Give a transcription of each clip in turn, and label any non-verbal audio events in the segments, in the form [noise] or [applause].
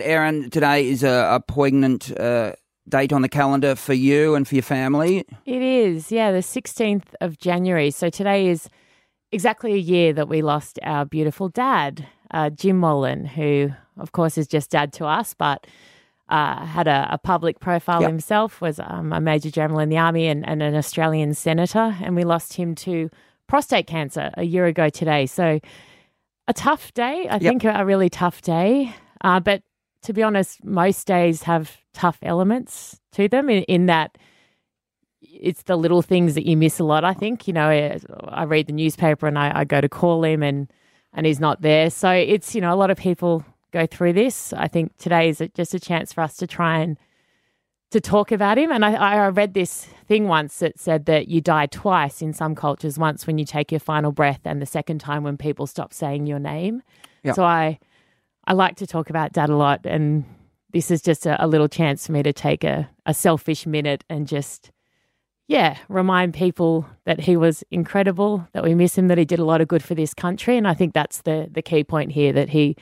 Erin, today is a, a poignant uh, date on the calendar for you and for your family. It is, yeah, the 16th of January. So today is exactly a year that we lost our beautiful dad, uh, Jim Molan, who, of course, is just dad to us, but uh, had a, a, public profile yep. himself, was um, a major general in the army and, and, an Australian senator. And we lost him to prostate cancer a year ago today. So a tough day, I yep. think, a really tough day. Uh, but to be honest, most days have tough elements to them in, in that it's the little things that you miss a lot. I think you know eh, I read the newspaper and I, I, go to call him and and he's not there. So it's you know a lot of people go through this. I think today is just a chance for us to try and to talk about him. And I, I read this thing once that said that you die twice in some cultures. Once when you take your final breath, and the second time when people stop saying your name. Yep. So I I like to talk about dad a lot, and this is just a, a little chance for me to take a, a selfish minute and just yeah, remind people that he was incredible, that we miss him, that he did a lot of good for this country. And I think that's the, the key point here that he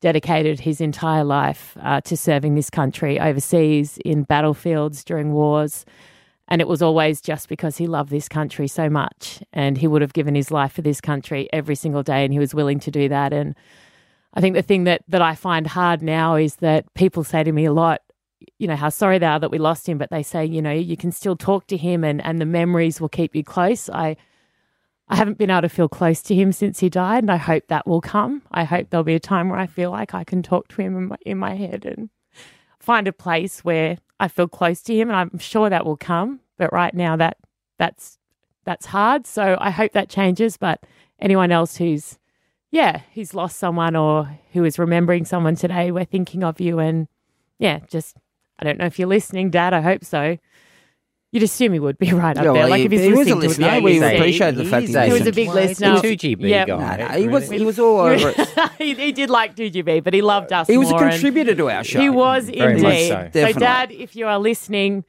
dedicated his entire life uh, to serving this country overseas in battlefields during wars. And it was always just because he loved this country so much. And he would have given his life for this country every single day. And he was willing to do that. And I think the thing that, that I find hard now is that people say to me a lot, you know, how sorry they are that we lost him, but they say, you know, you can still talk to him and, and the memories will keep you close. I I haven't been able to feel close to him since he died, and I hope that will come. I hope there'll be a time where I feel like I can talk to him in my, in my head and find a place where I feel close to him, and I'm sure that will come. But right now, that that's that's hard. So I hope that changes. But anyone else who's yeah, who's lost someone or who is remembering someone today, we're thinking of you. And yeah, just, I don't know if you're listening, Dad. I hope so. You'd assume he would be [laughs] right up yeah, there. like he, if he's he was a listener. We appreciate the fact that he was a big listener. Two GB yep. guy. No, no, he was. He was all over it. [laughs] he, he, did like two GB, but he loved us. He was a contributor to our show. He was Very indeed. So. so, Dad, if you are listening,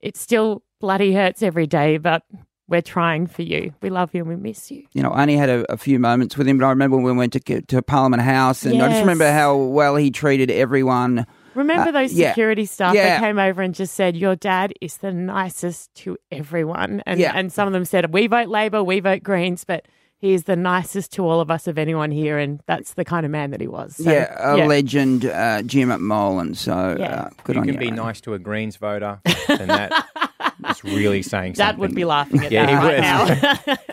it still bloody hurts every day, but we're trying for you. We love you and we miss you. You know, I only had a, a few moments with him, but I remember when we went to to Parliament House, and yes. I just remember how well he treated everyone. Remember uh, those security yeah. staff yeah. that came over and just said, "Your dad is the nicest to everyone," and yeah. and some of them said, "We vote Labor, we vote Greens," but he is the nicest to all of us of anyone here, and that's the kind of man that he was. So, yeah, a yeah. legend, uh, Jim at Molan. So yeah. uh, good you on you. You can be nice to a Greens voter, and that [laughs] is really saying something. That would be laughing at yeah, that right now. [laughs]